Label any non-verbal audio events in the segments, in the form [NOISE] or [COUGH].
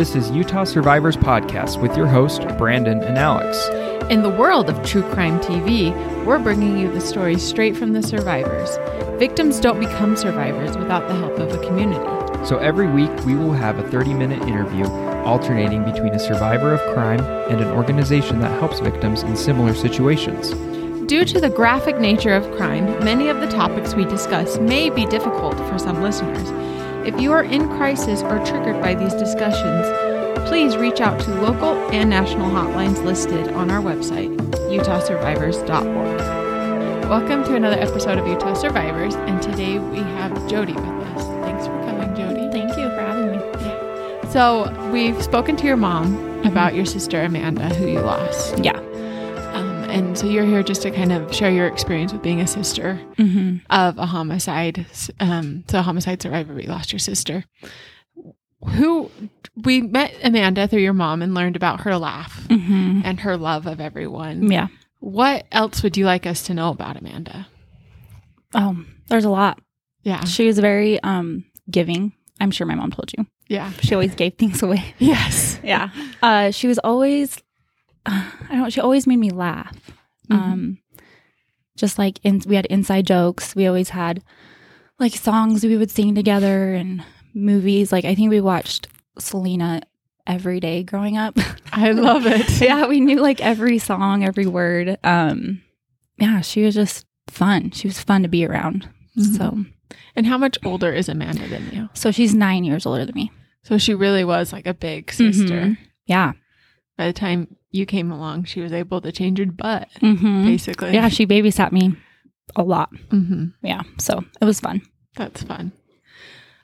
This is Utah Survivors Podcast with your host, Brandon and Alex. In the world of true crime TV, we're bringing you the stories straight from the survivors. Victims don't become survivors without the help of a community. So every week, we will have a 30 minute interview alternating between a survivor of crime and an organization that helps victims in similar situations. Due to the graphic nature of crime, many of the topics we discuss may be difficult for some listeners. If you are in crisis or triggered by these discussions, please reach out to local and national hotlines listed on our website, utahsurvivors.org. Welcome to another episode of Utah Survivors, and today we have Jody with us. Thanks for coming, Jody. Thank you for having me. So, we've spoken to your mom about your sister Amanda, who you lost. Yeah. And so you're here just to kind of share your experience with being a sister Mm-hmm. of a homicide. Um, so a homicide survivor, but you lost your sister. Who we met Amanda through your mom and learned about her laugh Mm-hmm. and her love of everyone. Yeah. What else would you like us to know about Amanda? Oh, there's a lot. Yeah. She was very um giving. I'm sure my mom told you. Yeah. She always gave things away. [LAUGHS] Yes. Yeah. Uh, she was always, I don't. She always made me laugh. Mhm. Um, just like in, we had inside jokes. We always had like songs we would sing together and movies. Like I think we watched Selena every day growing up. [LAUGHS] I love it. [LAUGHS] yeah, we knew like every song, every word. Um, yeah, she was just fun. She was fun to be around. Mhm. So, And how much older is Amanda than you? so she's nine years older than me. So she really was like a big sister. Mhm. Yeah. By the time you came along, she was able to change her butt, hmm basically. Yeah, she babysat me a lot. hmm Yeah, so it was fun. That's fun.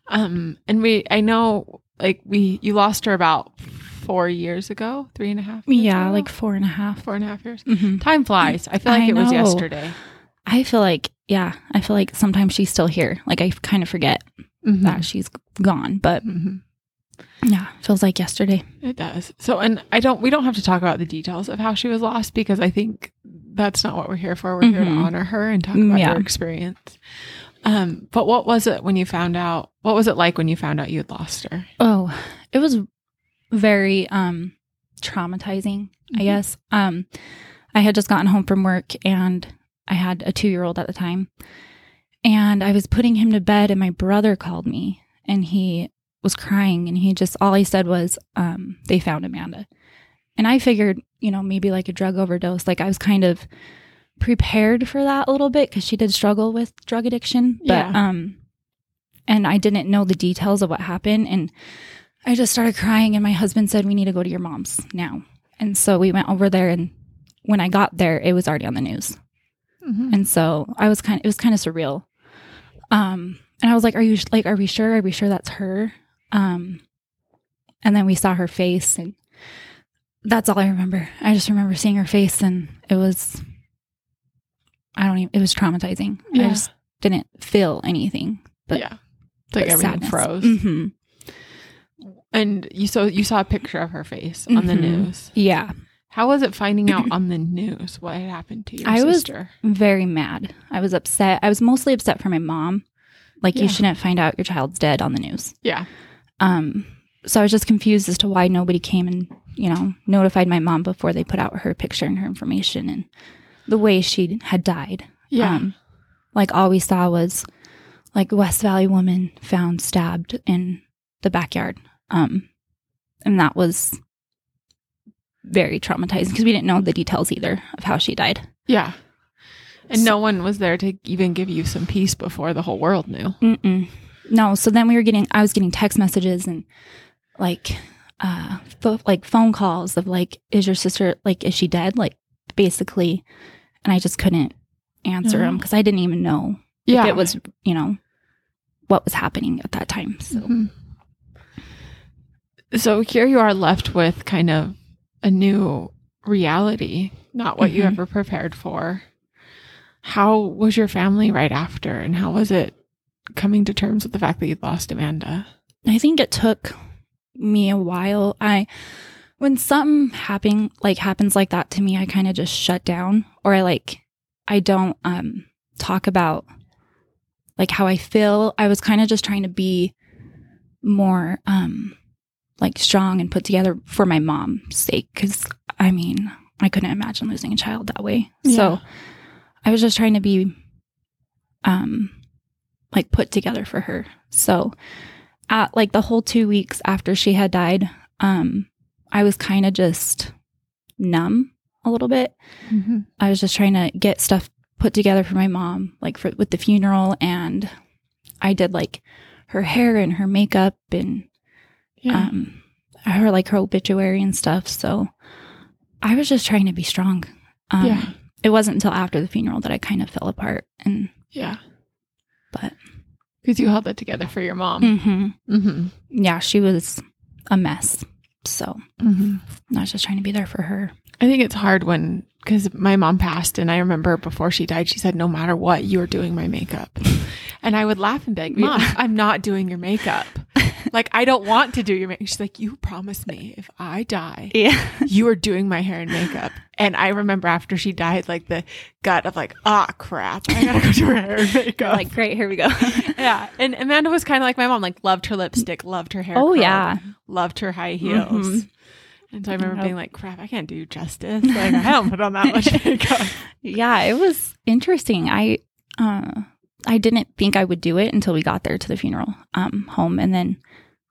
Um, and we, I know, like we, you lost her about four years ago, three and a half. years Yeah, ago? like four and a half. four and a half years. hmm Time flies. I feel like I it was yesterday. I feel like, yeah, I feel like sometimes she's still here. Like I kind of forget Mhm. that she's gone, but Mhm. Yeah, feels like yesterday. It does. So, and I don't, we don't have to talk about the details of how she was lost because I think that's not what we're here for. We're here to Mhm. honor her and talk about yeah. her experience. Um, but what was it when you found out? What was it like when you found out you had lost her? Oh, it was very um traumatizing, I Mhm. guess. Um I had just gotten home from work and I had a 2-year-old at the time. And I was putting him to bed and my brother called me and he was crying and he just all he said was um they found Amanda. And I figured, you know, maybe like a drug overdose. Like I was kind of prepared for that a little bit cuz she did struggle with drug addiction, but Yeah. um and I didn't know the details of what happened and I just started crying, and my husband said, We need to go to your mom's now. And so we went over there, and when I got there, it was already on the news. Mhm. And so I was kind of, it was kind of surreal. Um, and I was like, Are you like, are we sure? Are we sure that's her? Um, and then we saw her face, and that's all I remember. I just remember seeing her face, and it was, I don't even, it was traumatizing. Yeah. I just didn't feel anything. But, yeah. Like everything froze. hmm And you so you saw a picture of her face on the Mhm. news. Yeah. How was it finding out [CLEARS THROAT] on the news what had happened to your I was- very mad. I was upset. I was mostly upset for my mom. Like Yeah. you shouldn't find out your child's dead on the news. yeah. Um so I was just confused as to why nobody came and, you know, notified my mom before they put out her picture and her information and the way she had died. Yeah. Um, like all we saw was like West Valley woman found stabbed in the backyard. Um and that was very traumatizing because we didn't know the details either of how she died. yeah. And no one was there to even give you some peace before the whole world knew. Mm-mm. No. So then we were getting, I was getting text messages and like, uh, pho- like phone calls of like, is your sister, like, is she dead? Like, basically. And I just couldn't answer them Oh. because I didn't even know Yeah. if it was, you know, what was happening at that time. So, Mhm. So here you are left with kind of a new reality, not what you Mhm. ever prepared for. How was your family right after, and how was it coming to terms with the fact that you'd lost Amanda? I think it took me a while. I, when something happening like happens like that to me, I kind of just shut down or I like, I don't, um, talk about like how I feel. I was kind of just trying to be more, um, like strong and put together for my mom's sake. Cause I mean, I couldn't imagine losing a child that way. Yeah. So I was just trying to be, um, like put together for her. So at like the whole two weeks after she had died, um, I was kind of just numb a little bit. Mm-hmm. I was just trying to get stuff put together for my mom, like for with the funeral, and I did like her hair and her makeup and Yeah. um her like her obituary and stuff. So I was just trying to be strong. Um, Yeah. It wasn't until after the funeral that I kind of fell apart, and yeah. But Because you held that together for your mom. hmm Mm-hmm. yeah, she was a mess. So Mm-hmm. I was just trying to be there for her. I think it's hard when because my mom passed, and I remember before she died, she said, "No matter what, you are doing my makeup," and I would laugh and beg, "Mom, I'm not doing your makeup. Like I don't want to do your makeup." She's like, "You promised me if I die, Yeah. you are doing my hair and makeup." And I remember after she died, like the gut of like, "Ah, crap, I gotta go [LAUGHS] do her hair and makeup." like great, here we go. [LAUGHS] yeah, and Amanda was kind of like my mom, like loved her lipstick, loved her hair. oh curl, yeah. loved her high heels. Mhm. And so I remember being like, crap, I can't do justice. Like, I don't put on that much [LAUGHS] makeup. Yeah, it was interesting. I uh I didn't think I would do it until we got there to the funeral um home and then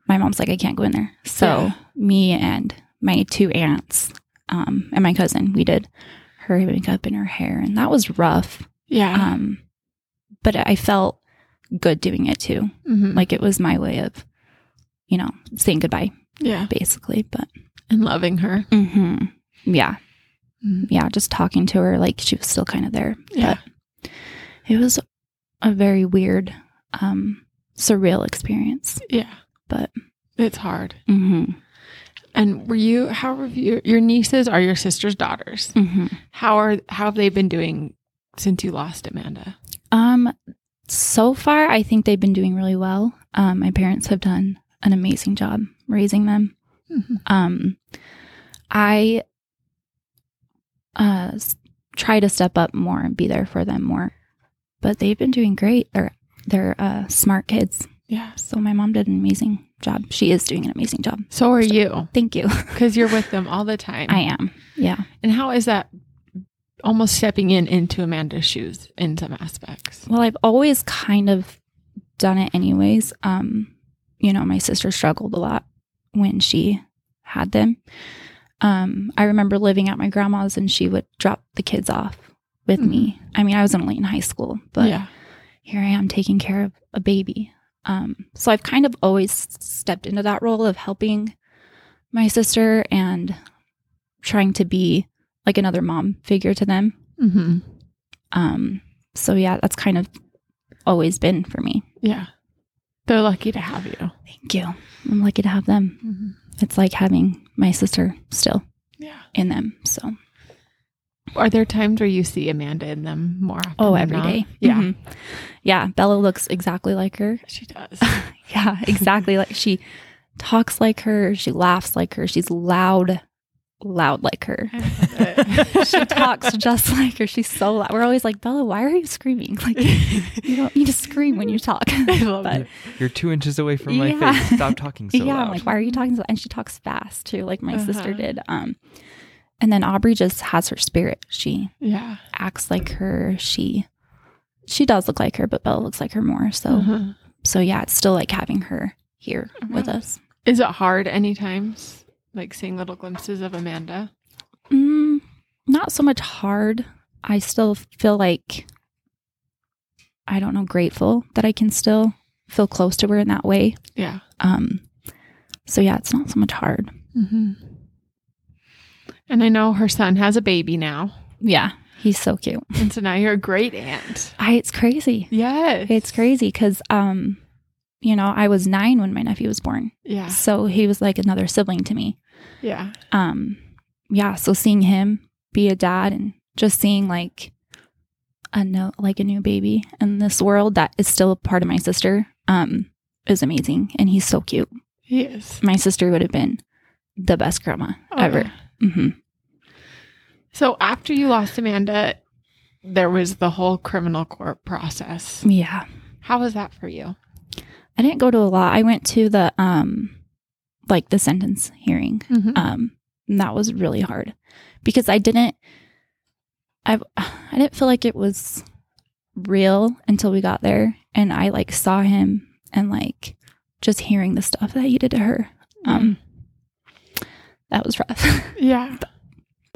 my mom's like I can't go in there. So Yeah. me and my two aunts um and my cousin, we did her makeup and her hair and that was rough. Yeah. Um but I felt good doing it too. Mhm. Like it was my way of you know, saying goodbye yeah. basically, but And loving her. mhm. Yeah. Mhm. Yeah, just talking to her like she was still kind of there. Yeah. But it was a very weird, um, surreal experience. Yeah. But It's hard. hmm And were you, how have you, your nieces are your sister's daughters? hmm How are, how have they been doing since you lost Amanda? um, so far, I think they've been doing really well. Um, my parents have done an amazing job raising them. Mhm. Um, I uh try to step up more and be there for them more, but they've been doing great. They're they're uh, smart kids. Yeah. So my mom did an amazing job. She is doing an amazing job. So are you, Thank you. [LAUGHS] because you're with them all the time. I am. Yeah. and how is that almost stepping in into Amanda's shoes in some aspects? Well, I've always kind of done it anyways. Um, you know, my sister struggled a lot when she had them. Um, I remember living at my grandma's and she would drop the kids off with me. I mean, I was only in high school, but yeah. here I am taking care of a baby. Um, so I've kind of always stepped into that role of helping my sister and trying to be like another mom figure to them. Mm-hmm. Um, so yeah, that's kind of always been for me. Yeah. They're lucky to have you. Thank you. I'm lucky to have them. Mm-hmm. It's like having my sister still Yeah. in them. So Are there times where you see Amanda in them more often? oh, than every not? day. Yeah. Mhm. yeah. Bella looks exactly like her. She does. [LAUGHS] Yeah, exactly. like she talks like her. She laughs like her. She's loud, loud like her. I love it. [LAUGHS] she talks just like her. She's so loud. We're always like, Bella, why are you screaming? Like, you don't need to scream when you talk. [LAUGHS] I love But- it. You're two inches away from my face. Stop talking so yeah, I'm loud. like, why are you talking so? And she talks fast too, like my sister Uh-huh. did. Um, and then Aubrey just has her spirit. She Yeah. acts like her. She she does look like her, but Bella looks like her more. So Uh-huh. so yeah, it's still like having her here with Uh-huh. us. Is it hard any times, like seeing little glimpses of Amanda? Mm, not so much hard. I still feel like I don't know, grateful that I can still feel close to her in that way. Yeah. Um, so yeah, it's not so much hard. Mm-hmm. And I know her son has a baby now. Yeah, he's so cute. And so now you're a great aunt. I, it's crazy. Yes. It's crazy because, um, you know, I was nine when my nephew was born, Yeah. so he was like another sibling to me. Yeah. Um, yeah, so seeing him be a dad and just seeing like a no, like a new baby in this world that is still a part of my sister, um, is amazing, and he's so cute. He is. My sister would have been the best grandma Oh, ever. yeah. Hmm So after you lost Amanda, there was the whole criminal court process. Yeah. How was that for you? I didn't go to a lot. I went to the um like the sentence hearing. Mhm. Um, and that was really hard because I didn't, I, [SIGHS] I didn't feel like it was real until we got there, and I like saw him and like just hearing the stuff that he did to her. Um, that was rough. [LAUGHS] yeah.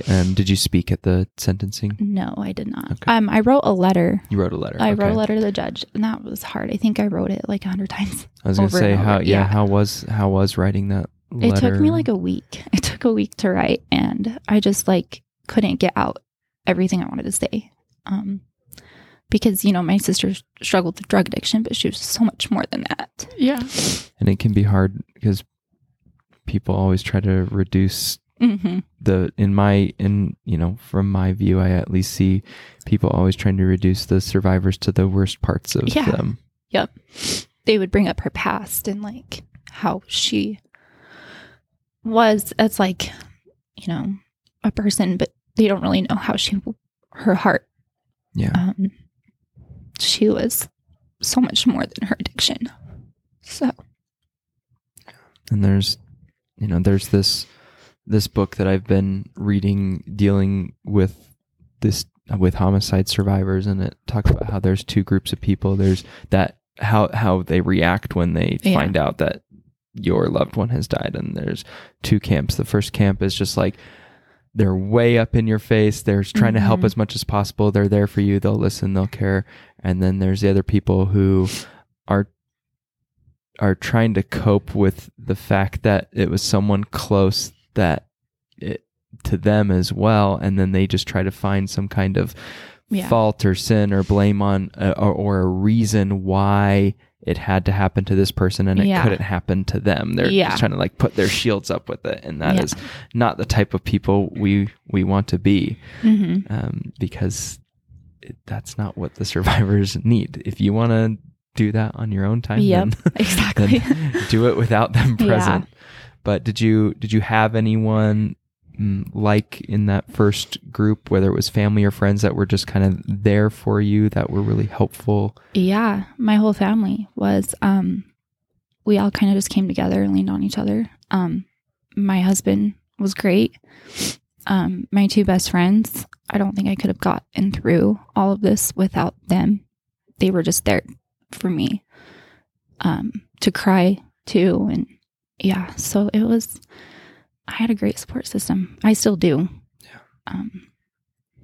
And did you speak at the sentencing? no, I did not. Okay. Um, I wrote a letter. You wrote a letter. I wrote a letter to the judge, and that was hard. I think I wrote it like a hundred times. I was gonna say how yeah, yeah. how was how was writing that letter? It took me like a week. [LAUGHS] It took a week to write, and I just like couldn't get out everything I wanted to say. Um, because you know my sister struggled with drug addiction, but she was so much more than that. Yeah. and it can be hard because people always try to reduce Mm-hmm. the in my in you know from my view i at least see people always trying to reduce the survivors to the worst parts of Yeah. them Yep. They would bring up her past and like how she was as like you know a person, but they don't really know how she her heart. yeah Um, she was so much more than her addiction. So and there's you know there's this this book that i've been reading dealing with this with homicide survivors and it talks about how there's two groups of people. There's that how how they react when they Yeah. find out that your loved one has died and there's two camps. The first camp is just like they're way up in your face. They're trying to help Mhm. as much as possible. They're there for you. They'll listen. They'll care. And then there's the other people who are are trying to cope with the fact that it was someone close that it to them as well and then they just try to find some kind of Yeah. fault or sin or blame on uh, or, or a reason why it had to happen to this person and it Yeah. couldn't happen to them they're Yeah. just trying to like put their shields up with it and that is not the type of people we we want to be mhm. um, because it, that's not what the [LAUGHS] survivors need if you want to do that on your own time Yep, [LAUGHS] then exactly. then do it without them [LAUGHS] Yeah. present. But did you did you have anyone mm, like in that first group, whether it was family or friends that were just kind of there for you, that were really helpful? Yeah, my whole family was um we all kind of just came together and leaned on each other. Um my husband was great. Um my two best friends, I don't think I could have gotten through all of this without them. They were just there for me. Um to cry too and yeah, so it was I had a great support system. I still do. Yeah. Um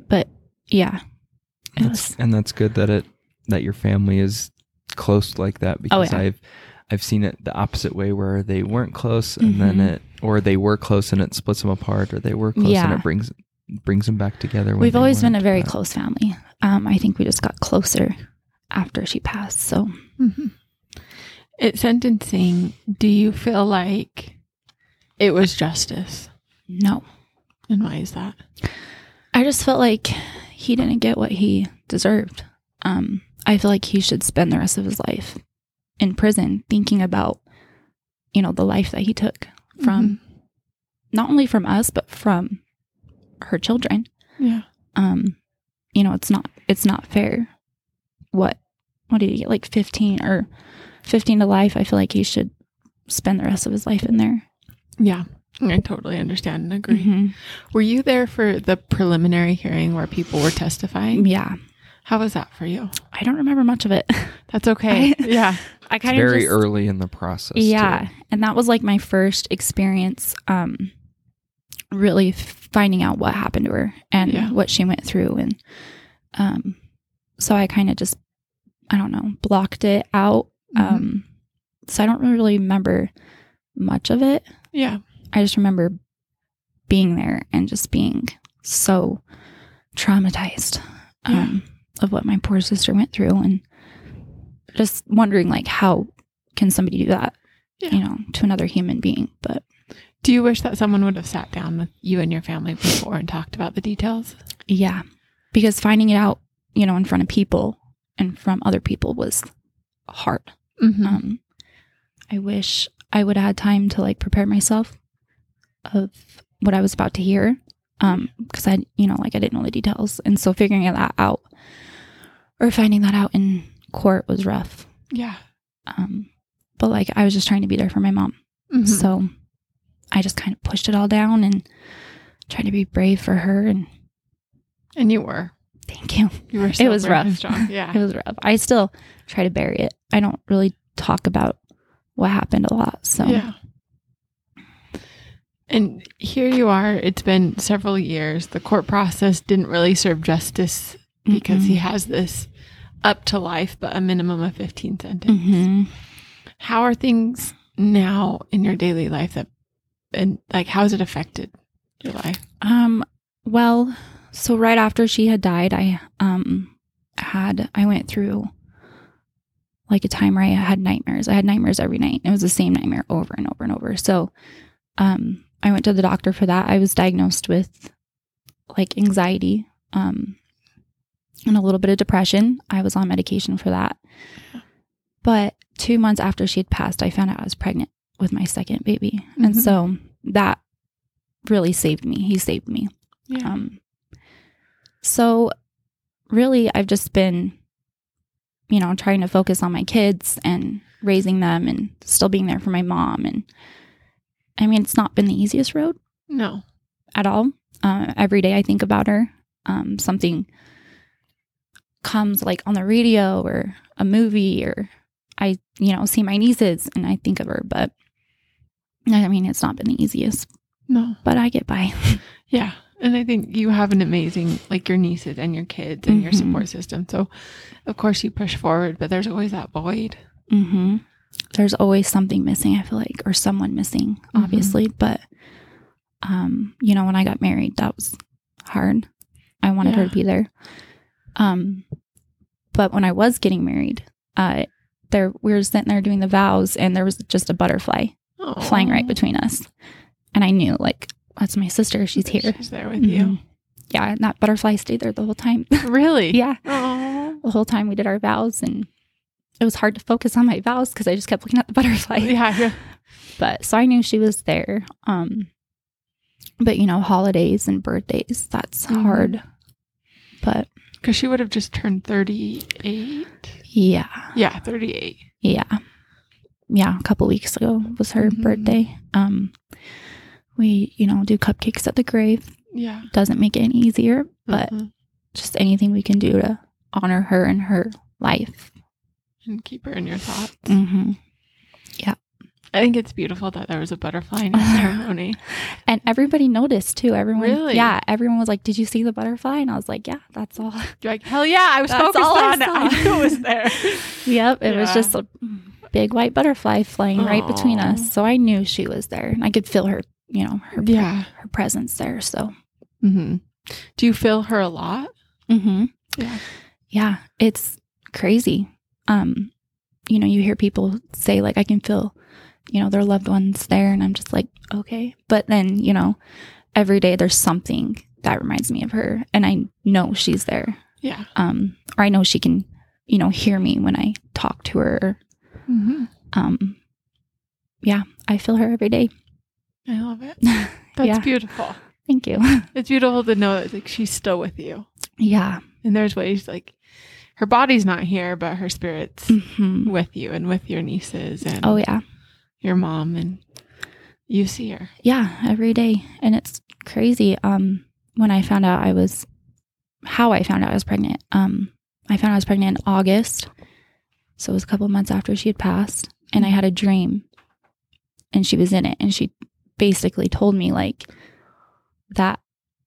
but yeah. It That's, was and that's good that it that your family is close like that because Oh, yeah. I've I've seen it the opposite way where they weren't close and then Mhm. it or they were close and it splits them apart or they were close and it brings brings them back together. We've always been a very close family. Um, I think we just got closer after she passed. So Mhm. At sentencing, do you feel like it was justice? no, And why is that? I just felt like he didn't get what he deserved. Um, I feel like he should spend the rest of his life in prison thinking about, you know, the life that he took from not only from us but from her children. Yeah. Um, you know, it's not it's not fair. What what did he get? Like fifteen or fifteen to life? I feel like he should spend the rest of his life in there. Yeah. I totally understand and agree. Mhm. Were you there for the preliminary hearing where people were testifying? Yeah, How was that for you? I don't remember much of it. [LAUGHS] That's okay. I- yeah. [LAUGHS] I kind of very just, early in the process. Yeah, too. and that was like my first experience, um, really finding out what happened to her and Yeah. what she went through, and um, so I kind of just, I don't know, blocked it out. Mhm. Um, so I don't really remember much of it. Yeah. I just remember being there and just being so traumatized um, of what my poor sister went through, and just wondering like how can somebody do that, Yeah. you know, to another human being. But Do you wish that someone would have sat down with you and your family before and talked about the details? yeah, because finding it out, you know, in front of people and from other people was hard. Mm-hmm. Um, I wish I would have had time to like prepare myself of what I was about to hear. Um, because I, you know, like I didn't know the details, and so figuring that out or finding that out in court was rough. yeah. Um, but like I was just trying to be there for my mom, Mhm. so I just kind of pushed it all down and tried to be brave for her. And And you were. Thank you. You were so was rough. [LAUGHS] Yeah. It was rough. I still try to bury it. I don't really talk about what happened a lot. So Yeah. And here you are. It's been several years. The court process didn't really serve justice because Mm-mm. he has this up to life, but a minimum of 15 sentence. Mhm. How are things now in your daily life that, and like, how has it affected your life? Um, well, so right after she had died, I um had I went through like a time where I had nightmares. I had nightmares every night. It was the same nightmare over and over and over. So um I went to the doctor for that. I was diagnosed with like anxiety, um and a little bit of depression. I was on medication for that. But two months after she had passed, I found out I was pregnant with my second baby. And Mhm. so that really saved me. He saved me. Yeah. Um, so really, I've just been, you know, trying to focus on my kids and raising them and still being there for my mom. And I mean, it's not been the easiest road no. at all. Uh, every day I think about her. Um, something comes like on the radio or a movie or I, you know, see my nieces and I think of her. But I mean, it's not been the easiest, No. but I get by. [LAUGHS] Yeah. And I think you have an amazing, like your nieces and your kids and your Mhm. support system. So, of course, you push forward, but there's always that void. hmm There's always something missing, I feel like, or someone missing, Mhm. obviously. But, um, you know, when I got married, that was hard. I wanted her to be there. Um, but when I was getting married, uh, there we were sitting there doing the vows, and there was just a butterfly Oh. flying right between us, and I knew, like, that's my sister. She's here. She's there with you. Mhm. Yeah, and that butterfly stayed there the whole time. [LAUGHS] Really? yeah, Oh. the whole time we did our vows, and it was hard to focus on my vows because I just kept looking at the butterfly. [LAUGHS] Yeah. [LAUGHS] But so I knew she was there. Um, but you know, holidays and birthdays, that's Mhm. hard. But Because she would have just turned 38. yeah, Yeah, 38. yeah, yeah. A couple weeks ago was her Mhm. birthday. Um, we you know do cupcakes at the grave. Yeah. Doesn't make it any easier, but Mhm. just anything we can do to honor her and her life. And keep her in your thoughts. hmm Yeah. I think it's beautiful that there was a butterfly in your [LAUGHS] ceremony. And everybody noticed too. Everyone, Really? yeah, everyone was like, "Did you see the butterfly?" And I was like, "Yeah, that's all." You're like, hell yeah, I was That's focused all I on it. I knew it was there. [LAUGHS] Yep, it was just a big white butterfly flying right between us. So I knew she was there, and I could feel her, you know, her yeah. her presence there. So, hmm Do you feel her a lot? hmm Yeah. yeah, it's crazy. Um, you know, you hear people say like, "I can feel," you know, their loved ones there, and I'm just like, okay. But then, you know, every day there's something that reminds me of her, and I know she's there. Yeah. Um, or I know she can, you know, hear me when I talk to her. hmm Um, yeah, I feel her every day. I love it. [LAUGHS] That's yeah. beautiful. Thank you. It's beautiful to know that like she's still with you. yeah. And there's ways like her body's not here, but her spirit's hmm with you and with your nieces and Oh yeah. your mom and you see her. Yeah, every day. And it's crazy. Um, when I found out I was how I found out I was pregnant. Um, I found out I was pregnant in August. So it was a couple months after she had passed. And I had a dream and she was in it. And she basically told me like that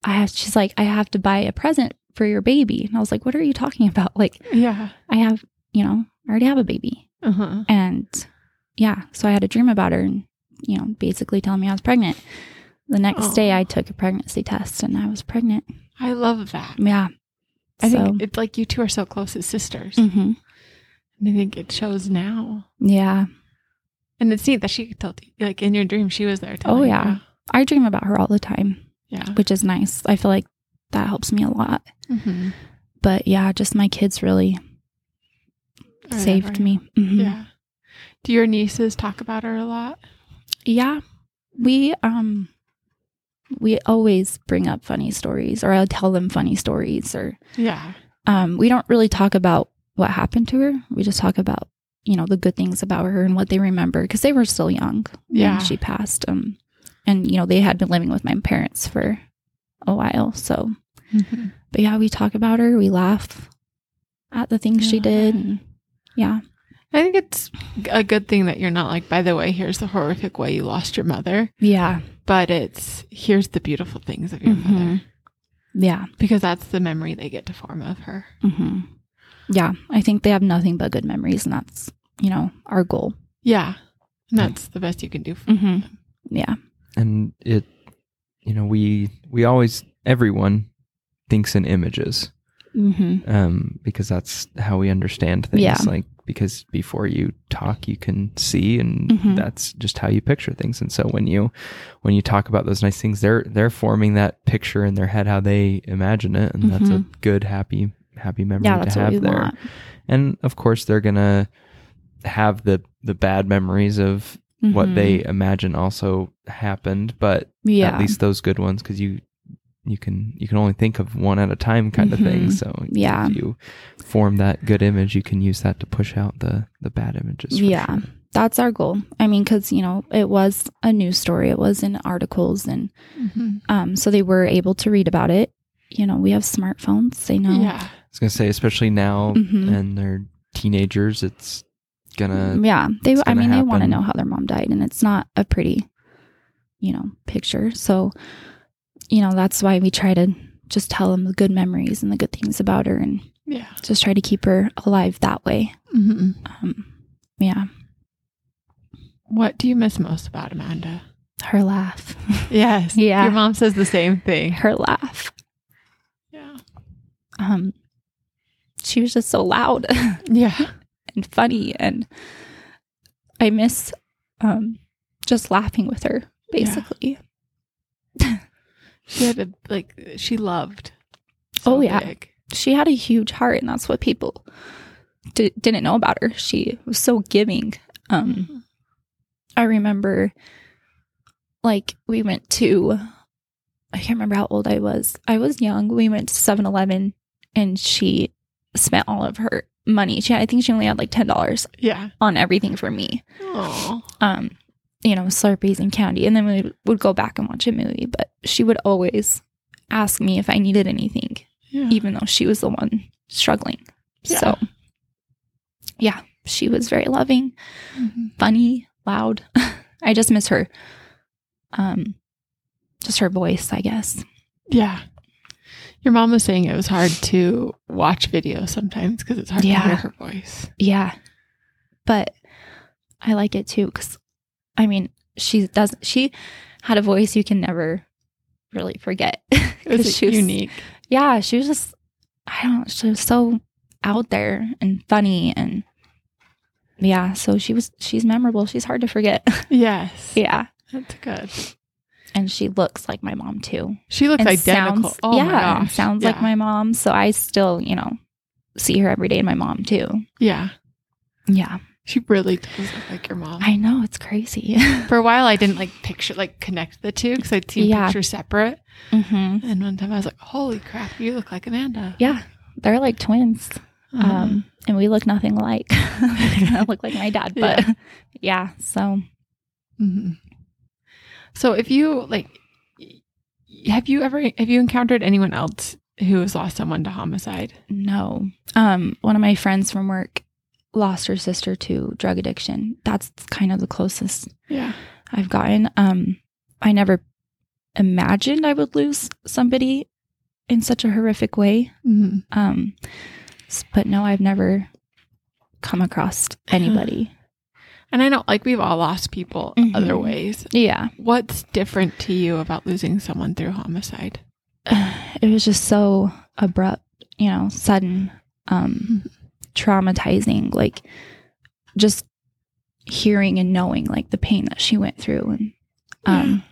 I have she's like, I have to buy a present for your baby. And I was like, What are you talking about? Like, Yeah. I have, you know, I already have a baby. Uh-huh. And yeah, so I had a dream about her and, you know, basically telling me I was pregnant. The next Oh. day I took a pregnancy test and I was pregnant. I love that. Yeah. I so, think it's like you two are so close as sisters. hmm And I think it shows now. yeah. And it's neat that she told you, like in your dream, she was there. Oh, yeah. I dream about her all the time. Yeah. which is nice. I feel like that helps me a lot. Mm-hmm. But yeah, just my kids really saved me. Mhm. Yeah. Do your nieces talk about her a lot? Yeah. We, um, we always bring up funny stories or I'll tell them funny stories or Yeah. um, we don't really talk about what happened to her. We just talk about, you know, the good things about her and what they remember because they were still young Yeah. when she passed. Um, and you know they had been living with my parents for a while. So, Mhm. but yeah, we talk about her. We laugh at the things she did. And yeah, I think it's a good thing that you're not like, by the way, here's the horrific way you lost your mother, yeah, but it's here's the beautiful things of your Mhm. mother yeah, because that's the memory they get to form of her. hmm yeah. I think they have nothing but good memories, and that's you know our goal. Yeah. And that's the best you can do for Mm-hmm. Yeah, and it you know we we always everyone thinks in images hmm um because that's how we understand things Yeah. like because before you talk you can see and Mhm. that's just how you picture things and so when you when you talk about those nice things they're they're forming that picture in their head how they imagine it and that's a good happy happy memory yeah. to have there want. and of course they're gonna have the the bad memories of what Mhm. they imagine also happened but yeah, at least those good ones because you you can you can only think of one at a time kind of thing so Yeah. if you form that good image you can use that to push out the the bad images Yeah. sure. that's our goal. I mean, because you know it was a news story. It was in articles, and Mhm. um, so they were able to read about it. You know, we have smartphones. They know. Yeah. i was gonna say especially now Mhm. and they're teenagers it's gonna yeah, they. I gonna mean, they want to know how their mom died, and it's not a pretty, you know, picture. So, you know, that's why we try to just tell them the good memories and the good things about her, and Yeah. just try to keep her alive that way. hmm Um, yeah, What do you miss most about Amanda? her laugh, [LAUGHS] Yes. Yeah. Your mom says the same thing. her laugh. Yeah. Um, she was just so loud. [LAUGHS] Yeah. And funny and I miss um just laughing with her basically. She had a like she loved. Oh, yeah. big. She had a huge heart and that's what people di- didn't know about her. She was so giving. Um I remember like we went to I can't remember how old I was. I was young. We went to 7-Eleven and she spent all of her money. She I think she only had like $10 Yeah. on everything for me. Oh. um, you know, Slurpees and candy. And then we would go back and watch a movie. But she would always ask me if I needed anything, Yeah. even though she was the one struggling. Yeah. So, yeah, she was very loving, Mhm. funny, loud. [LAUGHS] I just miss her. Um, just her voice, I guess. Yeah. Your mom was saying it was hard to watch videos sometimes because it's hard Yeah. to hear her voice. Yeah, but I like it too because, I mean, she does. She had a voice you can never really forget. [LAUGHS] It was she was- unique. yeah, she was just I don't know, she was so out there and funny and yeah, so she was she's memorable. She's hard to forget. [LAUGHS] Yes. yeah. That's good. And she looks like my mom too. She looks and identical. Sounds, oh yeah, my and gosh. sounds like my mom. So I still, you know, see her every day and my mom too. Yeah. Yeah. She really does look like your mom. I know, it's crazy. [LAUGHS] For a while, I didn't like picture, like connect the two because I'd seen Yeah. pictures separate. hmm And one time I was like, holy crap, you look like Amanda. Yeah. They're like twins. Uh-huh. Um, and we look nothing alike. [LAUGHS] I look like my dad, [LAUGHS] but yeah. so Mhm. So if you like, have you ever have you encountered anyone else who has lost someone to homicide? No. Um, one of my friends from work lost her sister to drug addiction. That's kind of the closest Yeah. I've gotten. Um, I never imagined I would lose somebody in such a horrific way. Mhm. Um, but no, I've never come across anybody. [SIGHS] [LAUGHS] And I know, like, we've all lost people Mhm. other ways. yeah. What's different to you about losing someone through homicide? [SIGHS] It was just so abrupt, you know, sudden, um, traumatizing, like just hearing and knowing like the pain that she went through and um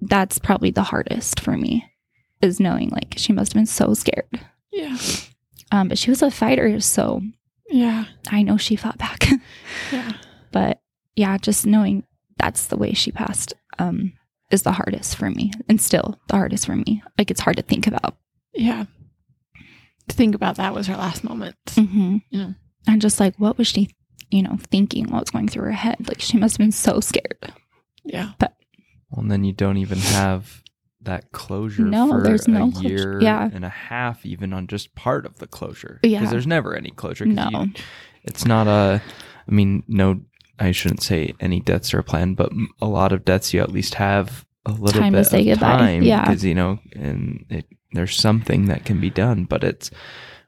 that's probably the hardest for me is knowing like she must have been so scared Yeah. um but she was a fighter so Yeah. i know she fought back [LAUGHS] Yeah. But yeah just knowing that's the way she passed um is the hardest for me and still the hardest for me like it's hard to think about Yeah. To think about that was her last moment. mm-hmm. Yeah. and just like what was she you know thinking what was going through her head like she must have been so scared Yeah. Well, and then you don't even have that closure No, for there's a no closure. year Yeah. and a half, even on just part of the closure. Yeah. Because there's never any closure. No. you- it's not a, I mean, no, I shouldn't say any deaths are planned, but a lot of deaths you at least have a little Time to say of goodbye. time. Yeah. Because, you know, and it, there's something that can be done, but it's,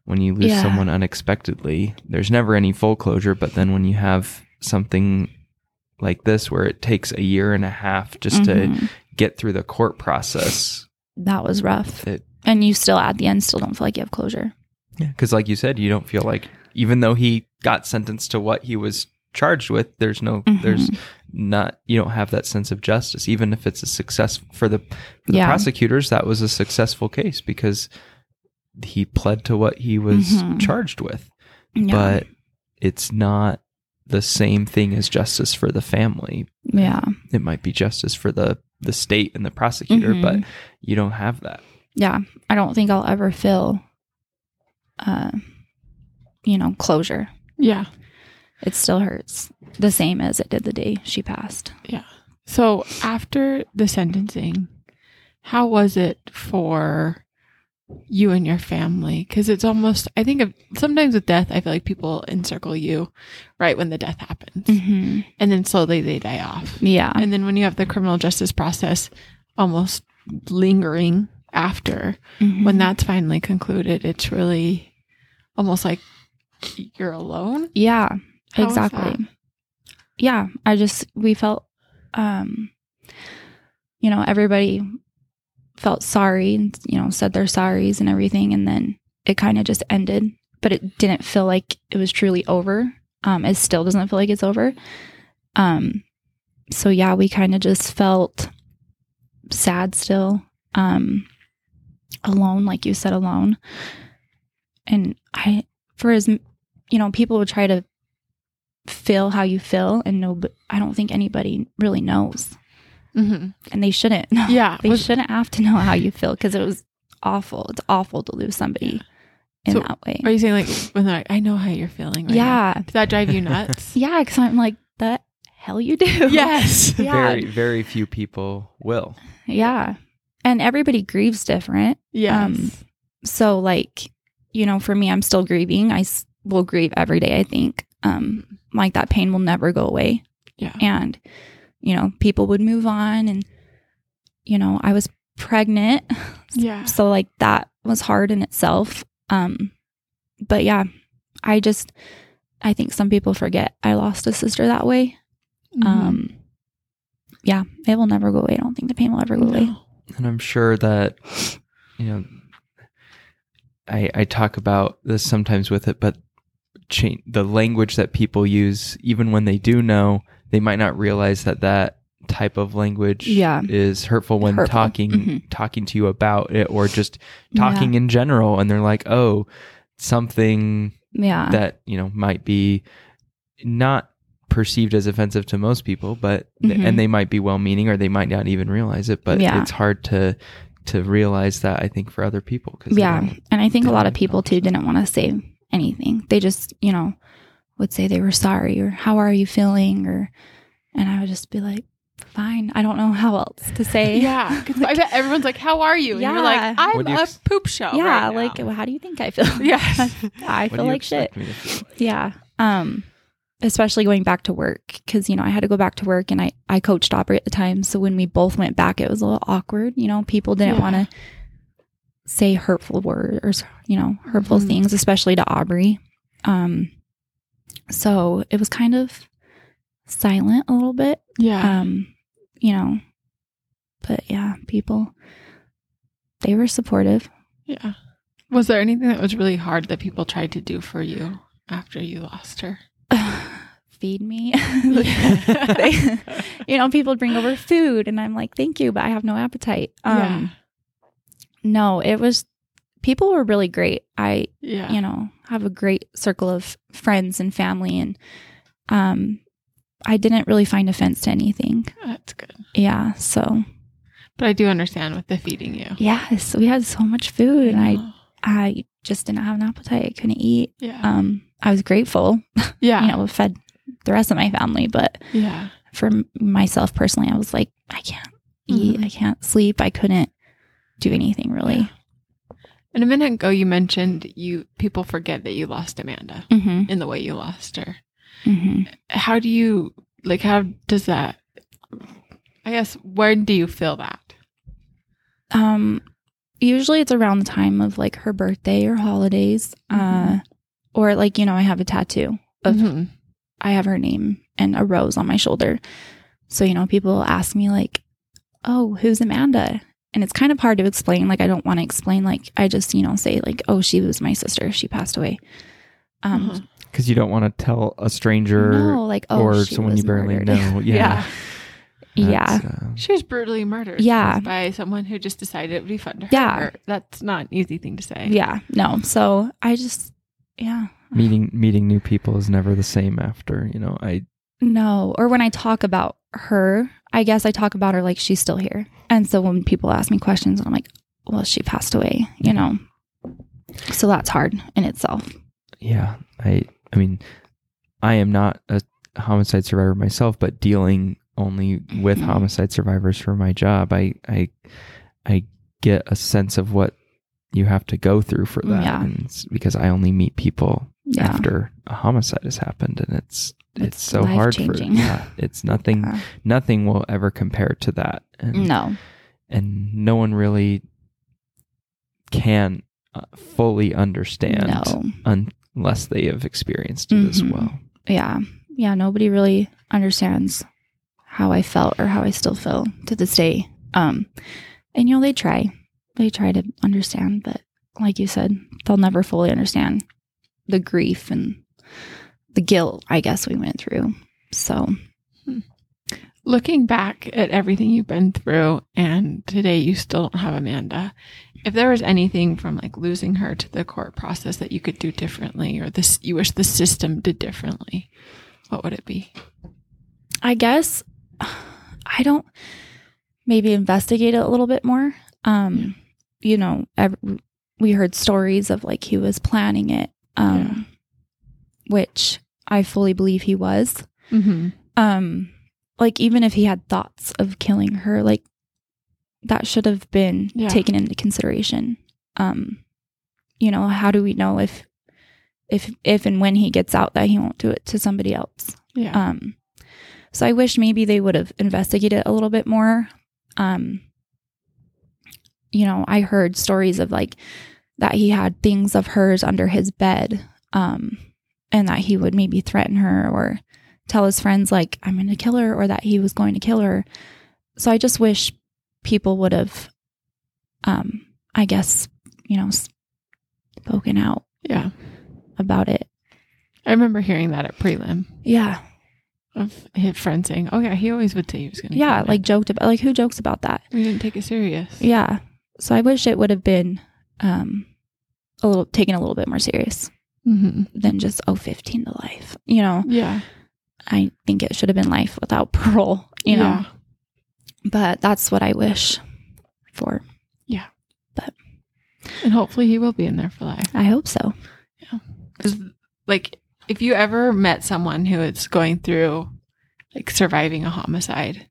when you lose Yeah. someone unexpectedly, there's never any full closure. But then when you have something like this where it takes a year and a half just to Mhm. get through the court process, that was rough. it And you still, at the end, still don't feel like you have closure. Yeah, because like you said, you don't feel like even though he got sentenced to what he was charged with, there's no Mhm. there's not you don't have that sense of justice. Even if it's a success for the for the Yeah. prosecutors, that was a successful case because he pled to what he was Mhm. charged with. Yeah. but it's not the same thing as justice for the family. yeah. It might be justice for the the state and the prosecutor, Mhm. but you don't have that. Yeah. I don't think I'll ever feel, uh, you know, closure. Yeah. It still hurts the same as it did the day she passed. Yeah. So after the sentencing, how was it for you and your family? Because it's almost, I think of sometimes with death, I feel like people encircle you right when the death happens. Mm-hmm. And then slowly they die off. Yeah. And then when you have the criminal justice process almost lingering after, Mhm. when that's finally concluded, it's really almost like you're alone. Yeah, How exactly. Yeah, I just we felt um you know, everybody felt sorry and you know, said their sorries and everything and then it kind of just ended, but it didn't feel like it was truly over. Um it still doesn't feel like it's over. Um so yeah, we kind of just felt sad still. Um alone like you said alone. And I for as you know, people would try to feel how you feel and no but I don't think anybody really knows. Mm-hmm. And they shouldn't. No. [LAUGHS] Yeah. They Was- shouldn't have to know how you feel because it was awful. It's awful to lose somebody in So, that way. Are you saying like when they're like, I know how you're feeling right now. yeah. Did that drive you nuts? [LAUGHS] Yeah, because I'm like, the hell you do. [LAUGHS] yes. Yeah. Very very few people will. Yeah. And everybody grieves different. Yes. Um, So, like, you know, for me, I'm still grieving. I s- will grieve every day, I think. Um, like, that pain will never go away. yeah. And, you know, people would move on. And, you know, I was pregnant. [LAUGHS] Yeah. So, like, that was hard in itself. Um, but yeah, I just, I think some people forget I lost a sister that way. Mhm. Um, yeah, it will never go away. I don't think the pain will ever go away. And I'm sure that you know I I talk about this sometimes with it, but change the language that people use even when they do know, they might not realize that that type of language Yeah. is hurtful when Hurtful. talking Mhm. talking to you about it or just talking in general and they're like, "Oh, something Yeah. that you know might be not perceived as offensive to most people but Mhm. and they might be well meaning or they might not even realize it but Yeah. it's hard to to realize that i think for other people cuz yeah. And I think a lot of people too didn't want to say anything. They just, you know, would say they were sorry or how are you feeling or, and I would just be like, fine. I don't know how else to say. [LAUGHS] Yeah. 'Cause I bet everyone's like, How are you? And you're Yeah. like, I'm you a ex- poop show. Yeah. right like, now." well, how do you think I feel? [LAUGHS] Yeah, I feel like shit. expect me to feel like? Yeah. Um, especially going back to work because you know I had to go back to work and I I coached Aubrey at the time. So when we both went back, it was a little awkward. You know, people didn't Yeah. want to say hurtful words, you know, hurtful Mhm. things, especially to Aubrey. Um, so it was kind of silent a little bit. Yeah. Um, you know, but yeah, people they were supportive. yeah. Was there anything that was really hard that people tried to do for you after you lost her? [SIGHS] feed me. [LAUGHS] [LAUGHS] They- you know, people bring over food and I'm like, thank you, but I have no appetite. Um, no, it was, people were really great. I, yeah. you know, have a great circle of friends and family and, um, I didn't really find offense to anything. That's good. Yeah. So But I do understand with the feeding you. yes, we had so much food and I. I just didn't have an appetite. I couldn't eat. Yeah. Um, I was grateful, [LAUGHS] yeah. you know, fed the rest of my family, but yeah. for myself personally, I was like, I can't, eat, Mhm. I can't sleep. I couldn't do anything really. And a minute ago, you mentioned you people forget that you lost Amanda hmm in the way you lost her. hmm How do you like? How does that? I guess when do you feel that? Um, usually it's around the time of like her birthday or holidays. Uh, or like, you know, I have a tattoo of, Mhm. I have her name and a rose on my shoulder. So, you know, people ask me like, oh, who's Amanda? And it's kind of hard to explain. Like, I don't want to explain. Like, I just, you know, say like, oh, she was my sister. She passed away. Um, Uh-huh. Because you don't want to tell a stranger no, like, oh, or she someone was you barely murdered. know. [LAUGHS] Yeah. yeah. That's, uh, She was brutally murdered. Yeah. by someone who just decided it would be fun to Yeah. her. That's not an easy thing to say. Yeah. No. So I just, yeah. meeting meeting new people is never the same after you know i No, or when I talk about her, I guess I talk about her like she's still here. And so when people ask me questions, I'm like, well, she passed away, you know. So that's hard in itself. yeah i i mean i am not a homicide survivor myself but dealing only with Mhm. homicide survivors for my job i i i get a sense of what you have to go through for that Yeah. and because i only meet people Yeah. after a homicide has happened and it's it's, It's so hard for yeah it's nothing Uh, nothing will ever compare to that and no. and no one really can uh, fully understand No. unless they have experienced it as Mhm. well. Yeah. Yeah. Nobody really understands how I felt or how I still feel to this day. Um, and you know, they try. They try to understand, but like you said, they'll never fully understand the grief and the guilt, I guess, we went through. So Looking back at everything you've been through, and today you still don't have Amanda. If there was anything from like losing her to the court process that you could do differently, or this you wish the system did differently, what would it be? I guess [SIGHS] I don't maybe investigate it a little bit more. Um, you know, ev- we heard stories of like he was planning it, um, which I fully believe he was. Mm-hmm. Um, like even if he had thoughts of killing her, like that should have been Yeah. taken into consideration. Um, you know, how do we know if if if and when he gets out that he won't do it to somebody else? Yeah. Um, so I wish maybe they would have investigated a little bit more. Um, you know, I heard stories of like that he had things of hers under his bed, um, and that he would maybe threaten her or tell his friends like I'm going to kill her or that he was going to kill her. So I just wish people would have, um, I guess, you know, spoken out yeah. about it. I remember hearing that at prelim Yeah, of his friend saying, "Oh yeah, he always would say he was going to." yeah, like joked about like who jokes about that? we didn't take it serious. Yeah. So I wish it would have been um a little taken a little bit more serious Mm-hmm. than just oh 15 to life. You know, Yeah. I think it should have been life without [LAUGHS] parole, you know. Yeah. But that's what I wish for. Yeah. But. And hopefully he will be in there for life. I hope so. Yeah. Because, like, if you ever met someone who is going through, like, surviving a homicide,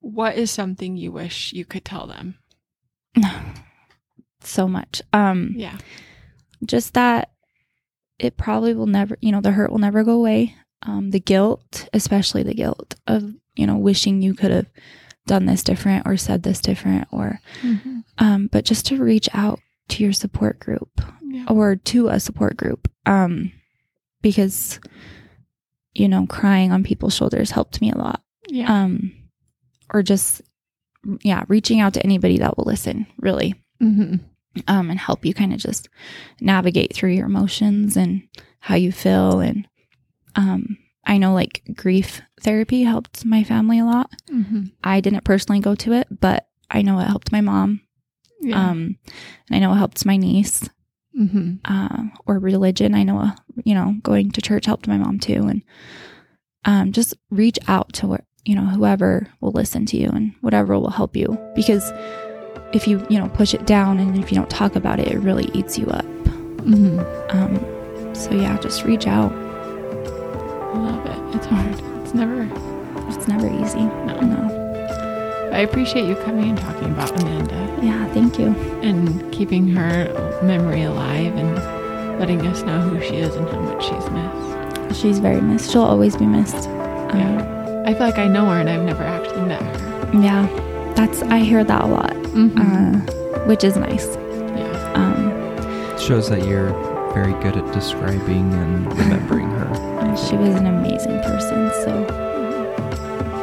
what is something you wish you could tell them? [SIGHS] so much. Um Yeah. just that it probably will never, you know, the hurt will never go away. Um the guilt, especially the guilt of, you know, wishing you could have done this different or said this different or Mm-hmm. um but just to reach out to your support group Yeah. or to a support group um because you know crying on people's shoulders helped me a lot Yeah. um or just yeah reaching out to anybody that will listen really mm-hmm. Um and help you kind of just navigate through your emotions and how you feel and um i know like grief therapy helped my family a lot Mm-hmm. i didn't personally go to it but i know it helped my mom Yeah. um and i know it helped my niece mm-hmm. uh, or religion. I know, uh, you know, going to church helped my mom too. And um, just reach out to you know, whoever will listen to you and whatever will help you. Because if you, you know, push it down and if you don't talk about it, it really eats you up. Mm-hmm. Um, so yeah, just reach out. I love it. It's hard. It's never. It's never easy. No. No. I appreciate you coming and talking about Amanda Yeah, thank you. and keeping her memory alive and letting us know who she is and how much she's missed. She's very missed. She'll always be missed. Um, Yeah. I feel like I know her and I've never actually met her. yeah, that's I hear that a lot, Mhm. uh, which is nice. yeah. Um, Shows that you're very good at describing and remembering her. [LAUGHS] she was an amazing person. So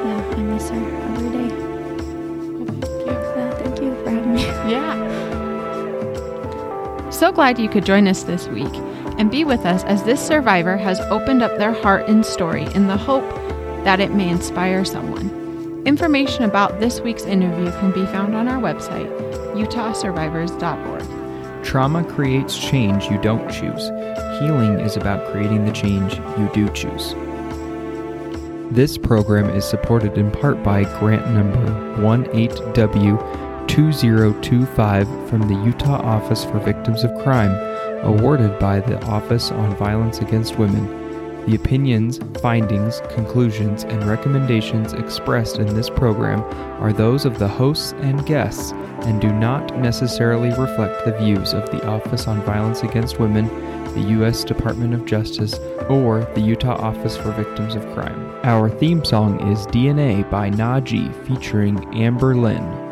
yeah, I miss her every day. Yeah, thank you for having me. Yeah. So glad you could join us this week and be with us as this survivor has opened up their heart and story in the hope that it may inspire someone. Information about this week's interview can be found on our website, utahsurvivors.org. Trauma creates change you don't choose. Healing is about creating the change you do choose. This program is supported in part by grant number 18W2025 from the Utah Office for Victims of Crime, awarded by the Office on Violence Against Women. The opinions, findings, conclusions, and recommendations expressed in this program are those of the hosts and guests and do not necessarily reflect the views of the Office on Violence Against Women, the U.S. Department of Justice, or the Utah Office for Victims of Crime. Our theme song is DNA by Naji featuring Amber Lynn.